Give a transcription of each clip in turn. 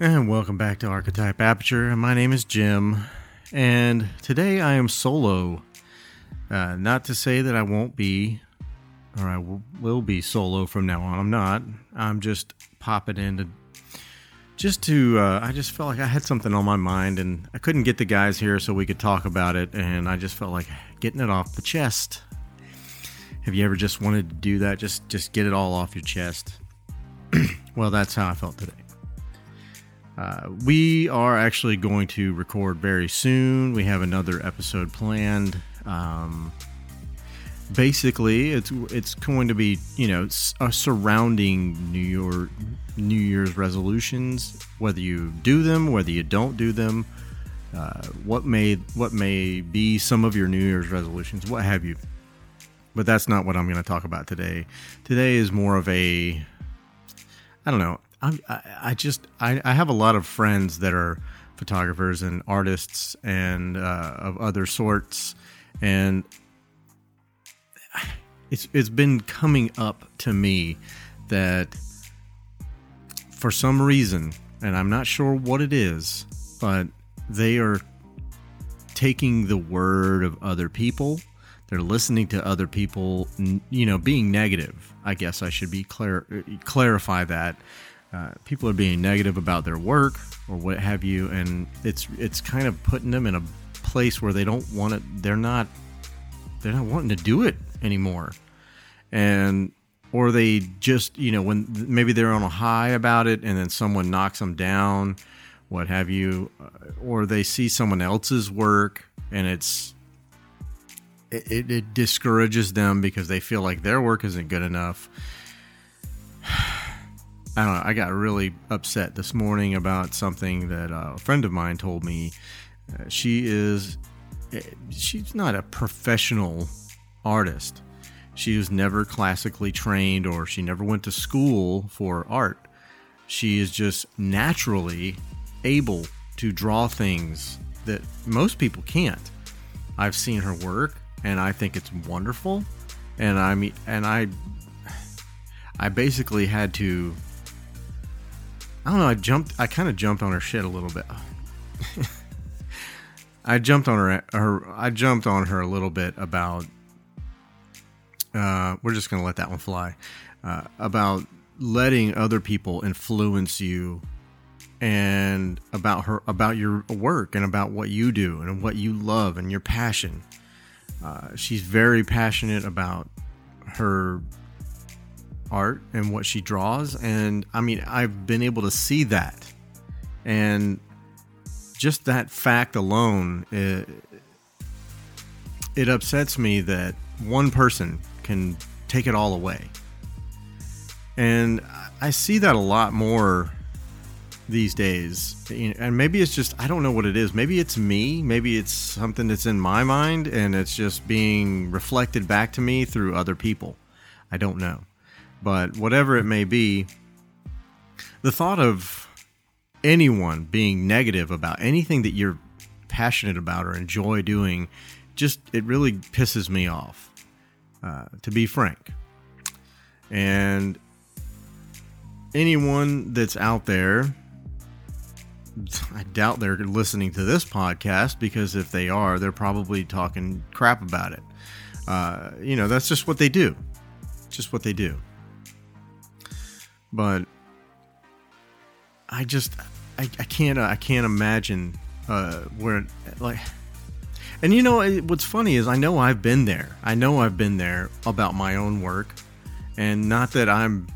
And welcome back to Archetype Aperture. My name is Jim, and today I am solo. Uh, not to say that I won't be, or I w- will be solo from now on. I'm not. I'm just popping in to just to. Uh, I just felt like I had something on my mind, and I couldn't get the guys here so we could talk about it, and I just felt like getting it off the chest. Have you ever just wanted to do that? Just just get it all off your chest. well, that's how I felt today. Uh, we are actually going to record very soon. We have another episode planned. Um, basically, it's it's going to be you know uh, surrounding New York New Year's resolutions, whether you do them, whether you don't do them, uh, what may what may be some of your New Year's resolutions, what have you. But that's not what I'm going to talk about today. Today is more of a I don't know. I, I just I, I have a lot of friends that are photographers and artists and uh, of other sorts, and it's it's been coming up to me that for some reason, and I'm not sure what it is, but they are taking the word of other people. They're listening to other people, you know, being negative. I guess I should be clar- clarify that uh, people are being negative about their work or what have you, and it's it's kind of putting them in a place where they don't want it. They're not they're not wanting to do it anymore, and or they just you know when maybe they're on a high about it, and then someone knocks them down, what have you, uh, or they see someone else's work and it's it, it, discourages them because they feel like their work isn't good enough I don't know. I got really upset this morning about something that uh, a friend of mine told me. Uh, she is, eh, she's not a professional artist. She was never classically trained or she never went to school for art. She is just naturally able to draw things that most people can't. I've seen her work and I think it's wonderful. And I mean, and I, I basically had to I don't know. I jumped. I kind of jumped on her shit a little bit. I jumped on her. Her. I jumped on her a little bit about. Uh, we're just gonna let that one fly. Uh, about letting other people influence you, and about her, about your work, and about what you do, and what you love, and your passion. Uh, she's very passionate about her art and what she draws and i mean i've been able to see that. And just that fact alone it, it upsets me that one person can take it all away. And i see that a lot more these days. And maybe it's just i don't know what it is. Maybe it's me. Maybe it's something that's in my mind and it's just being reflected back to me through other people. I don't know but whatever it may be, the thought of anyone being negative about anything that you're passionate about or enjoy doing just it really pisses me off uh, to be frank. And anyone that's out there i doubt they're listening to this podcast because if they are they're probably talking crap about it. Uh, you know that's just what they do. Just what they do but I just I, I can't I can't imagine uh, where like and you know what's funny is I know I've been there. I know I've been there about my own work and not that I'm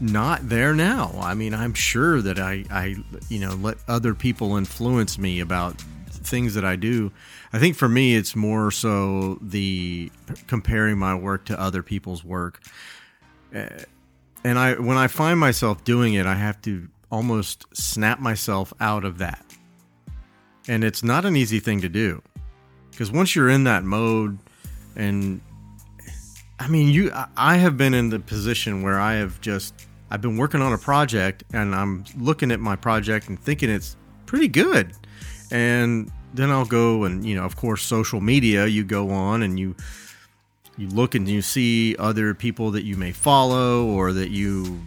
not there now. I mean I'm sure that I I you know let other people influence me about things that I do. I think for me it's more so the comparing my work to other people's work. Uh, and I when I find myself doing it, I have to almost snap myself out of that. And it's not an easy thing to do. Because once you're in that mode and I mean, you I have been in the position where I have just I've been working on a project and I'm looking at my project and thinking it's pretty good. And then I'll go and, you know, of course, social media, you go on and you you look and you see other people that you may follow or that you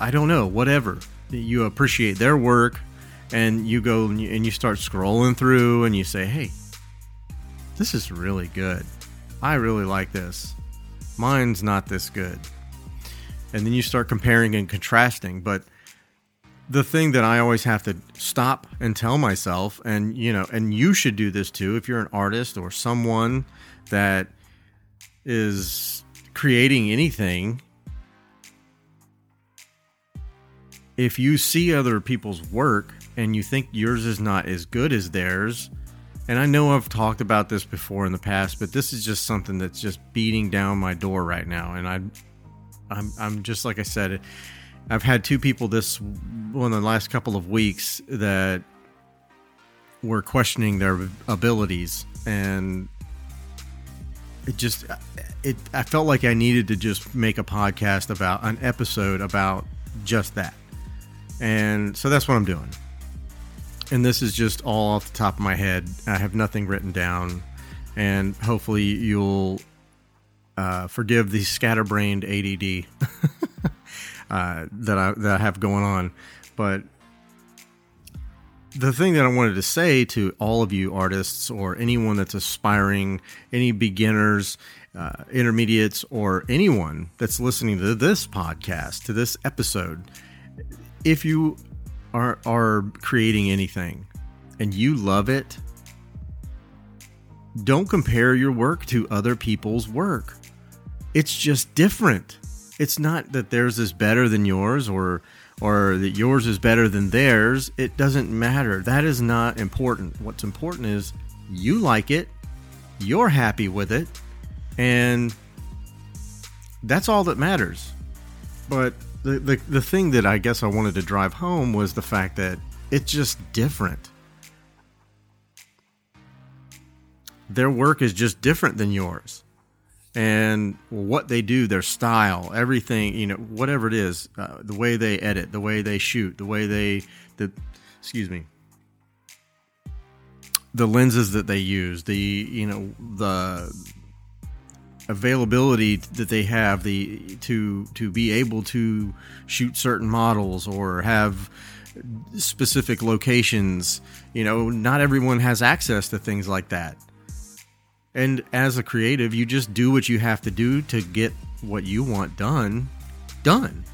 I don't know, whatever. you appreciate their work and you go and you, start scrolling through and you say, "Hey, this is really good. I really like this. Mine's not this good." And then you start comparing and contrasting, but the thing that I always have to stop and tell myself, and you know, and you should do this too if you're an artist or someone that is creating anything. If you see other people's work and you think yours is not as good as theirs, and I know I've talked about this before in the past, but this is just something that's just beating down my door right now, and I, I'm, I'm just like I said I've had two people this one of the last couple of weeks that were questioning their abilities and it just it I felt like I needed to just make a podcast about an episode about just that. And so that's what I'm doing. And this is just all off the top of my head. I have nothing written down and hopefully you'll uh, forgive the scatterbrained ADD. uh, that I that I have going on. But the thing that I wanted to say to all of you artists or anyone that's aspiring, any beginners, uh, intermediates, or anyone that's listening to this podcast, to this episode, if you are are creating anything and you love it, don't compare your work to other people's work. It's just different it's not that theirs is better than yours or or that yours is better than theirs. It doesn't matter. That is not important. What's important is you like it, you're happy with it, and that's all that matters. But the, the, the thing that I guess I wanted to drive home was the fact that it's just different. Their work is just different than yours and what they do, their style, everything, you know, whatever it is, uh, the way they edit, the way they shoot, the way they, the, excuse me, the lenses that they use, the, you know, the availability that they have, the to to be able to shoot certain models or have specific locations. You know, not everyone has access to things like that and as a creative, you just do what you have to do to get what you want done, done.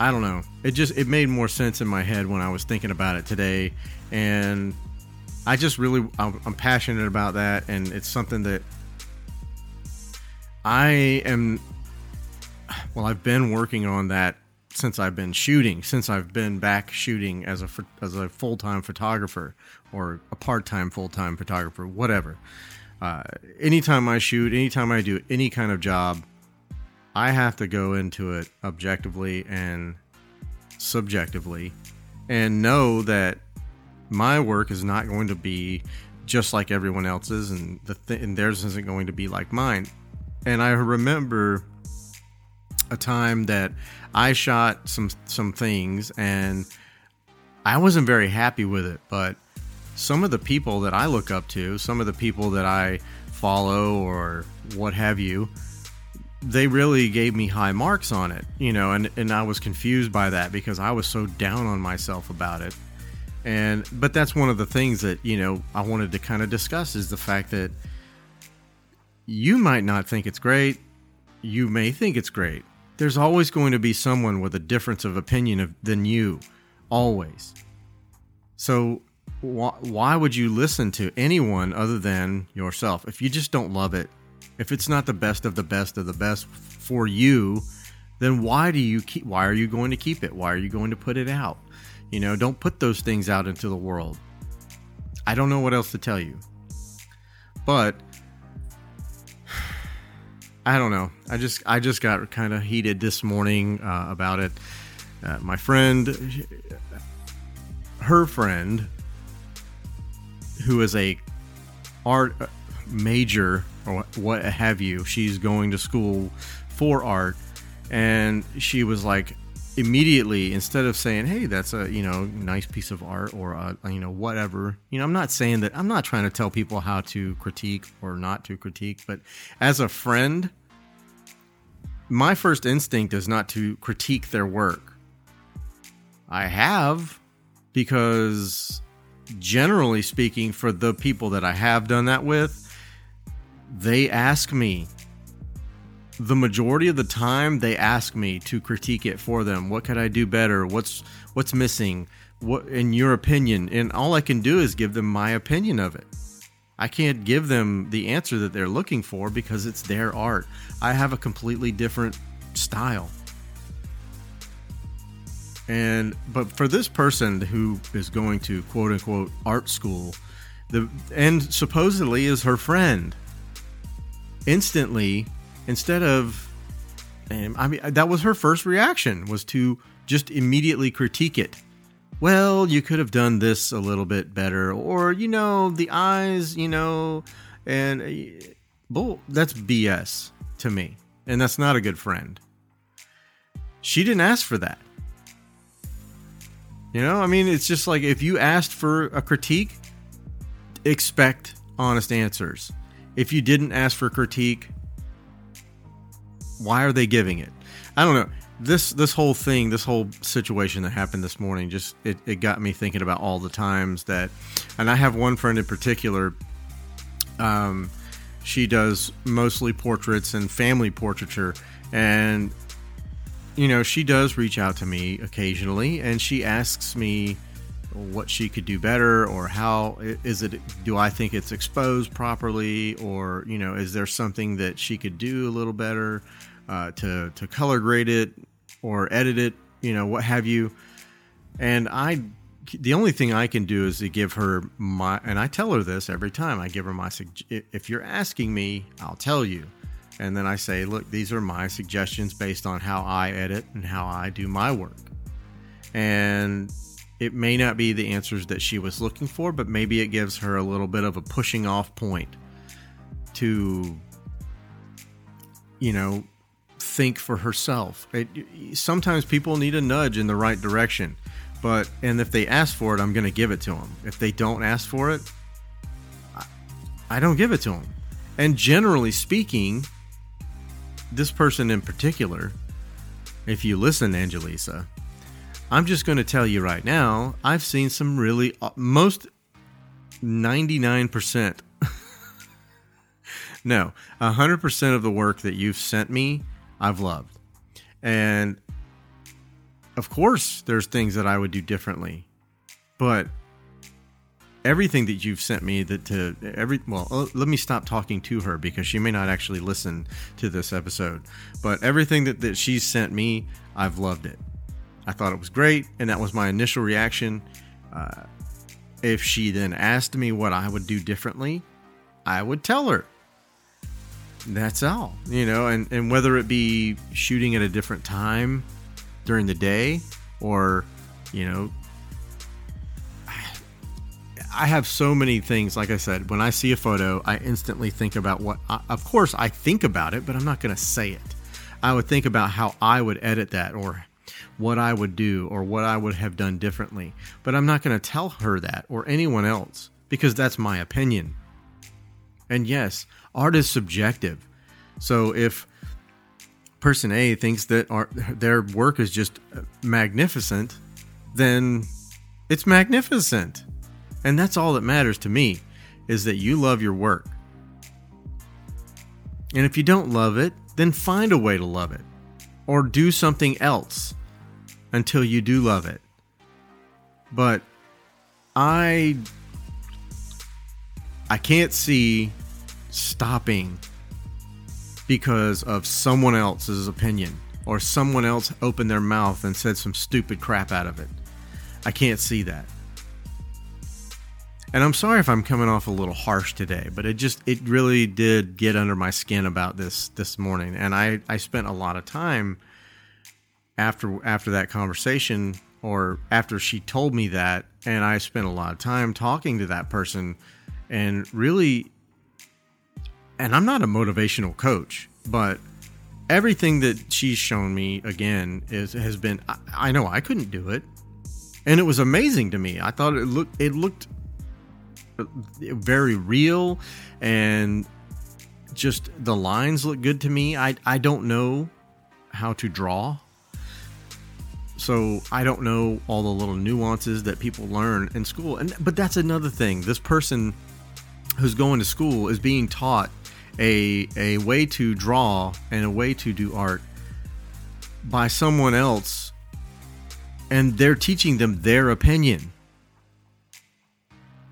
I don't know. It just it made more sense in my head when I was thinking about it today, and I just really I'm, passionate about that, and it's something that I am. Well, I've been working on that since I've been shooting, since I've been back shooting as a as a full time photographer or a part time full time photographer, whatever. Uh, anytime I shoot, anytime I do any kind of job, I have to go into it objectively and subjectively, and know that my work is not going to be just like everyone else's, and the th- and theirs isn't going to be like mine. And I remember a time that I shot some some things and I wasn't very happy with it, but some of the people that I look up to, some of the people that I follow or what have you, they really gave me high marks on it, you know, and, and I was confused by that because I was so down on myself about it. And but that's one of the things that, you know, I wanted to kind of discuss is the fact that you might not think it's great. You may think it's great there's always going to be someone with a difference of opinion of, than you, always. So wh- why would you listen to anyone other than yourself? If you just don't love it, if it's not the best of the best of the best for you, then why do you keep? Why are you going to keep it? Why are you going to put it out? You know, don't put those things out into the world. I don't know what else to tell you, but I don't know. I just I just got kind of heated this morning uh, about it. Uh, my friend, her friend, who is a art major or what have you, she's going to school for art, and she was like immediately instead of saying hey that's a you know nice piece of art or a, you know whatever you know i'm not saying that i'm not trying to tell people how to critique or not to critique but as a friend my first instinct is not to critique their work. I have because generally speaking for the people that I have done that with, they ask me the majority of the time they ask me to critique it for them. What could I do better? What's what's missing? What in your opinion? And all I can do is give them my opinion of it. I can't give them the answer that they're looking for because it's their art. I have a completely different style. And but for this person who is going to quote unquote art school, the and supposedly is her friend. Instantly, instead of and I mean that was her first reaction was to just immediately critique it. Well, you could have done this a little bit better or you know, the eyes, you know, and uh, bull that's BS to me. And that's not a good friend. She didn't ask for that. You know, I mean, it's just like if you asked for a critique, expect honest answers. If you didn't ask for critique, why are they giving it? I don't know. This this whole thing, this whole situation that happened this morning, just it, it got me thinking about all the times that, and I have one friend in particular. Um, she does mostly portraits and family portraiture, and you know she does reach out to me occasionally, and she asks me what she could do better or how is it do i think it's exposed properly or you know is there something that she could do a little better uh, to to color grade it or edit it, you know, what have you. And I, the only thing I can do is to give her my, and I tell her this every time I give her my. If you're asking me, I'll tell you. And then I say, look, these are my suggestions based on how I edit and how I do my work. And it may not be the answers that she was looking for, but maybe it gives her a little bit of a pushing off point to, you know, think for herself. It, sometimes people need a nudge in the right direction, but and if they ask for it, I'm going to give it to them. If they don't ask for it, I, I don't give it to them. And generally speaking, this person in particular, if you listen, Angelisa, I'm just going to tell you right now, I've seen some really uh, most 99% no, 100% of the work that you've sent me I've loved. And of course, there's things that I would do differently, but everything that you've sent me that to every well uh, let me stop talking to her because she may not actually listen to this episode but everything that, that she's sent me i've loved it. I thought it was great and that was my initial reaction. Uh, if she then asked me what i would do differently i would tell her that's all you know and and whether it be shooting at a different time during the day or you know I have so many things like I said when I see a photo I instantly think about what I, of course I think about it but I'm not going to say it. I would think about how I would edit that or what I would do or what I would have done differently but I'm not going to tell her that or anyone else because that's my opinion and yes art is subjective. So if person A thinks that art, their work is just magnificent, then it's magnificent. And that's all that matters to me is that you love your work. And if you don't love it, then find a way to love it or do something else until you do love it. But I I can't see stopping because of someone else's opinion or someone else opened their mouth and said some stupid crap out of it. I can't see that. And I'm sorry if I'm coming off a little harsh today, but it just it really did get under my skin about this this morning and I I spent a lot of time after after that conversation or after she told me that and I spent a lot of time talking to that person and really and I'm not a motivational coach, but everything that she's shown me again is has been I, I, know I couldn't do it. And it was amazing to me. I thought it looked it looked uh, very real and just the lines look good to me. I I don't know how to draw. so I don't know all the little nuances that people learn in school. And but that's another thing. This person who's going to school is being taught a a way to draw and a way to do art by someone else and they're teaching them their opinion.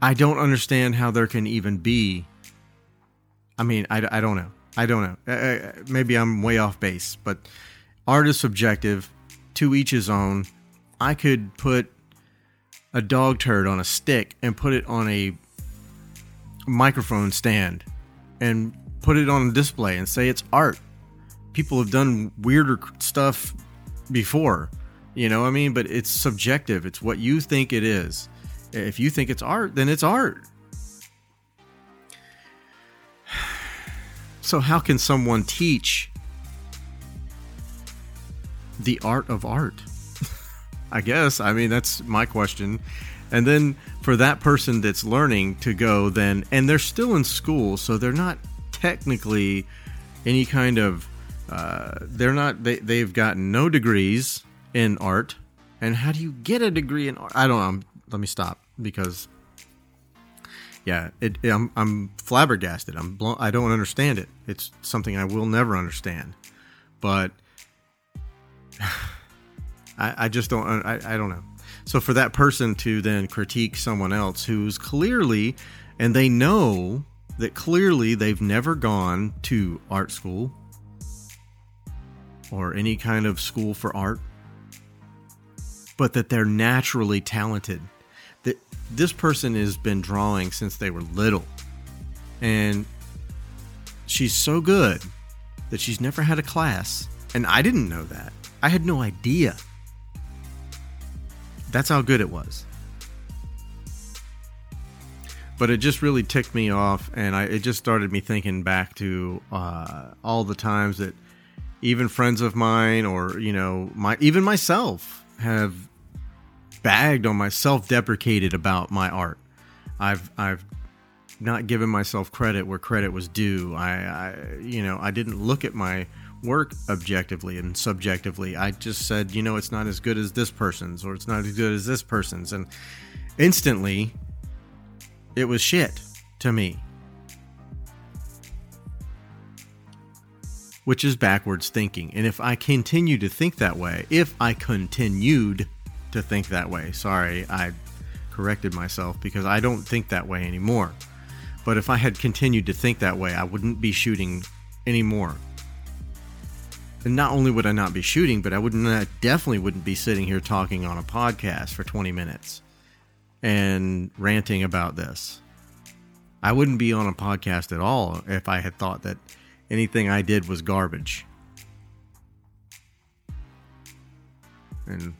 I don't understand how there can even be I mean, I, I don't know. I don't know. Maybe I'm way off base, but art is subjective, to each his own. I could put a dog turd on a stick and put it on a microphone stand and put it on display and say it's art. People have done weirder stuff before, you know what I mean? But it's subjective. It's what you think it is. If you think it's art, then it's art. So, how can someone teach the art of art? I guess. I mean, that's my question. And then for that person that's learning to go, then, and they're still in school, so they're not technically any kind of, uh, they're not, they, they've gotten no degrees in art. And how do you get a degree in art? I don't know. Let me stop because yeah, it, I'm I'm flabbergasted. I'm blown, I don't understand it. It's something I will never understand. But I, I just don't. I, I don't know. So for that person to then critique someone else who's clearly, and they know that clearly they've never gone to art school or any kind of school for art, but that they're naturally talented that this person has been drawing since they were little. And she's so good that she's never had a class. And I didn't know that. I had no idea. That's how good it was. But it just really ticked me off, and I, it just started me thinking back to uh, all the times that even friends of mine, or you know, my even myself, have bagged on myself, deprecated about my art. I've I've not given myself credit where credit was due. I, I you know I didn't look at my work objectively and subjectively. I just said, you know, it's not as good as this person's or it's not as good as this person's and instantly it was shit to me. Which is backwards thinking. And if I continue to think that way, if I continued to think that way. Sorry, I corrected myself because I don't think that way anymore. But if I had continued to think that way, I wouldn't be shooting anymore. And not only would I not be shooting, but I wouldn't I definitely wouldn't be sitting here talking on a podcast for 20 minutes and ranting about this. I wouldn't be on a podcast at all if I had thought that anything I did was garbage. And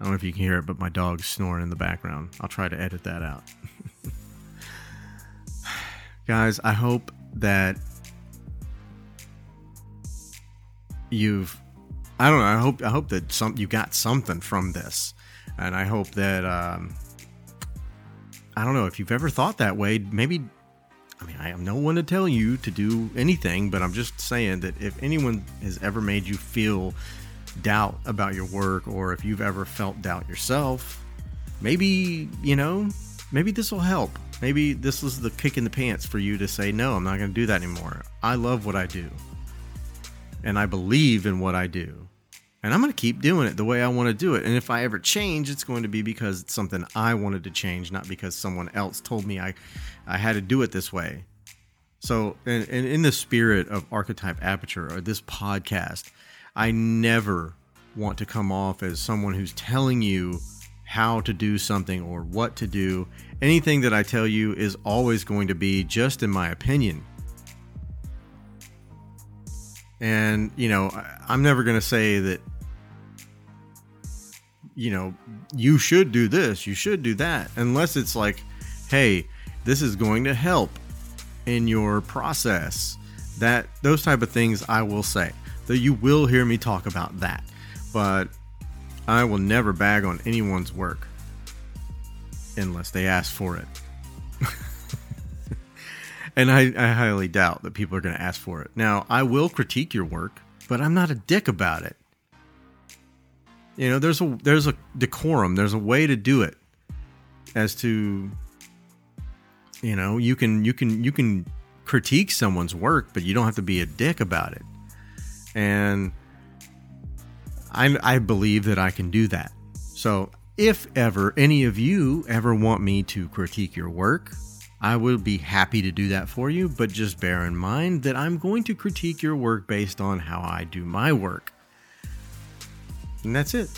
I don't know if you can hear it, but my dog's snoring in the background. I'll try to edit that out. Guys, I hope that you've I don't know, I hope I hope that some you got something from this. And I hope that um I don't know if you've ever thought that way, maybe I mean, I am no one to tell you to do anything, but I'm just saying that if anyone has ever made you feel doubt about your work or if you've ever felt doubt yourself, maybe, you know, maybe this will help. Maybe this is the kick in the pants for you to say, no, I'm not going to do that anymore. I love what I do. And I believe in what I do. And I'm going to keep doing it the way I want to do it. And if I ever change, it's going to be because it's something I wanted to change, not because someone else told me I, I had to do it this way. So, and, and in the spirit of Archetype Aperture or this podcast, I never want to come off as someone who's telling you how to do something or what to do. Anything that I tell you is always going to be just in my opinion. And, you know, I'm never going to say that, you know, you should do this, you should do that, unless it's like, hey, this is going to help in your process. That those type of things I will say that you will hear me talk about that. But I will never bag on anyone's work unless they ask for it. and I, I, highly doubt that people are going to ask for it. Now, I will critique your work, but I'm not a dick about it. You know, there's a there's a decorum. There's a way to do it. As to, you know, you can you can you can critique someone's work, but you don't have to be a dick about it. And I I believe that I can do that. So if ever any of you ever want me to critique your work, I will be happy to do that for you, but just bear in mind that I'm going to critique your work based on how I do my work. And that's it.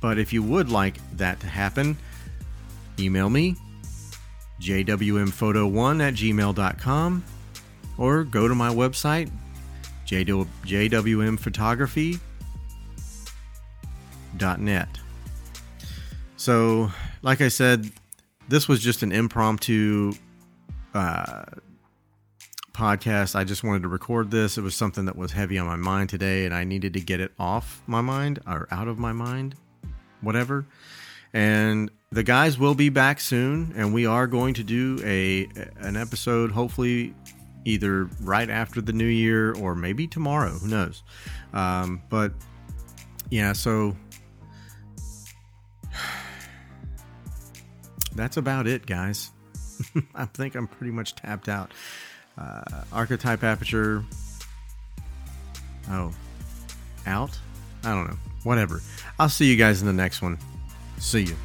But if you would like that to happen, email me, jwmphoto1 at gmail.com, or go to my website, jwmphotography.net. So, like I said, this was just an impromptu uh, podcast. I just wanted to record this. It was something that was heavy on my mind today, and I needed to get it off my mind or out of my mind, whatever. And the guys will be back soon, and we are going to do a an episode, hopefully either right after the new year or maybe tomorrow. Who knows? Um, but yeah, so that's about it, guys. I think I'm pretty much tapped out. Uh, archetype aperture. Oh, out? I don't know. Whatever. I'll see you guys in the next one. See you.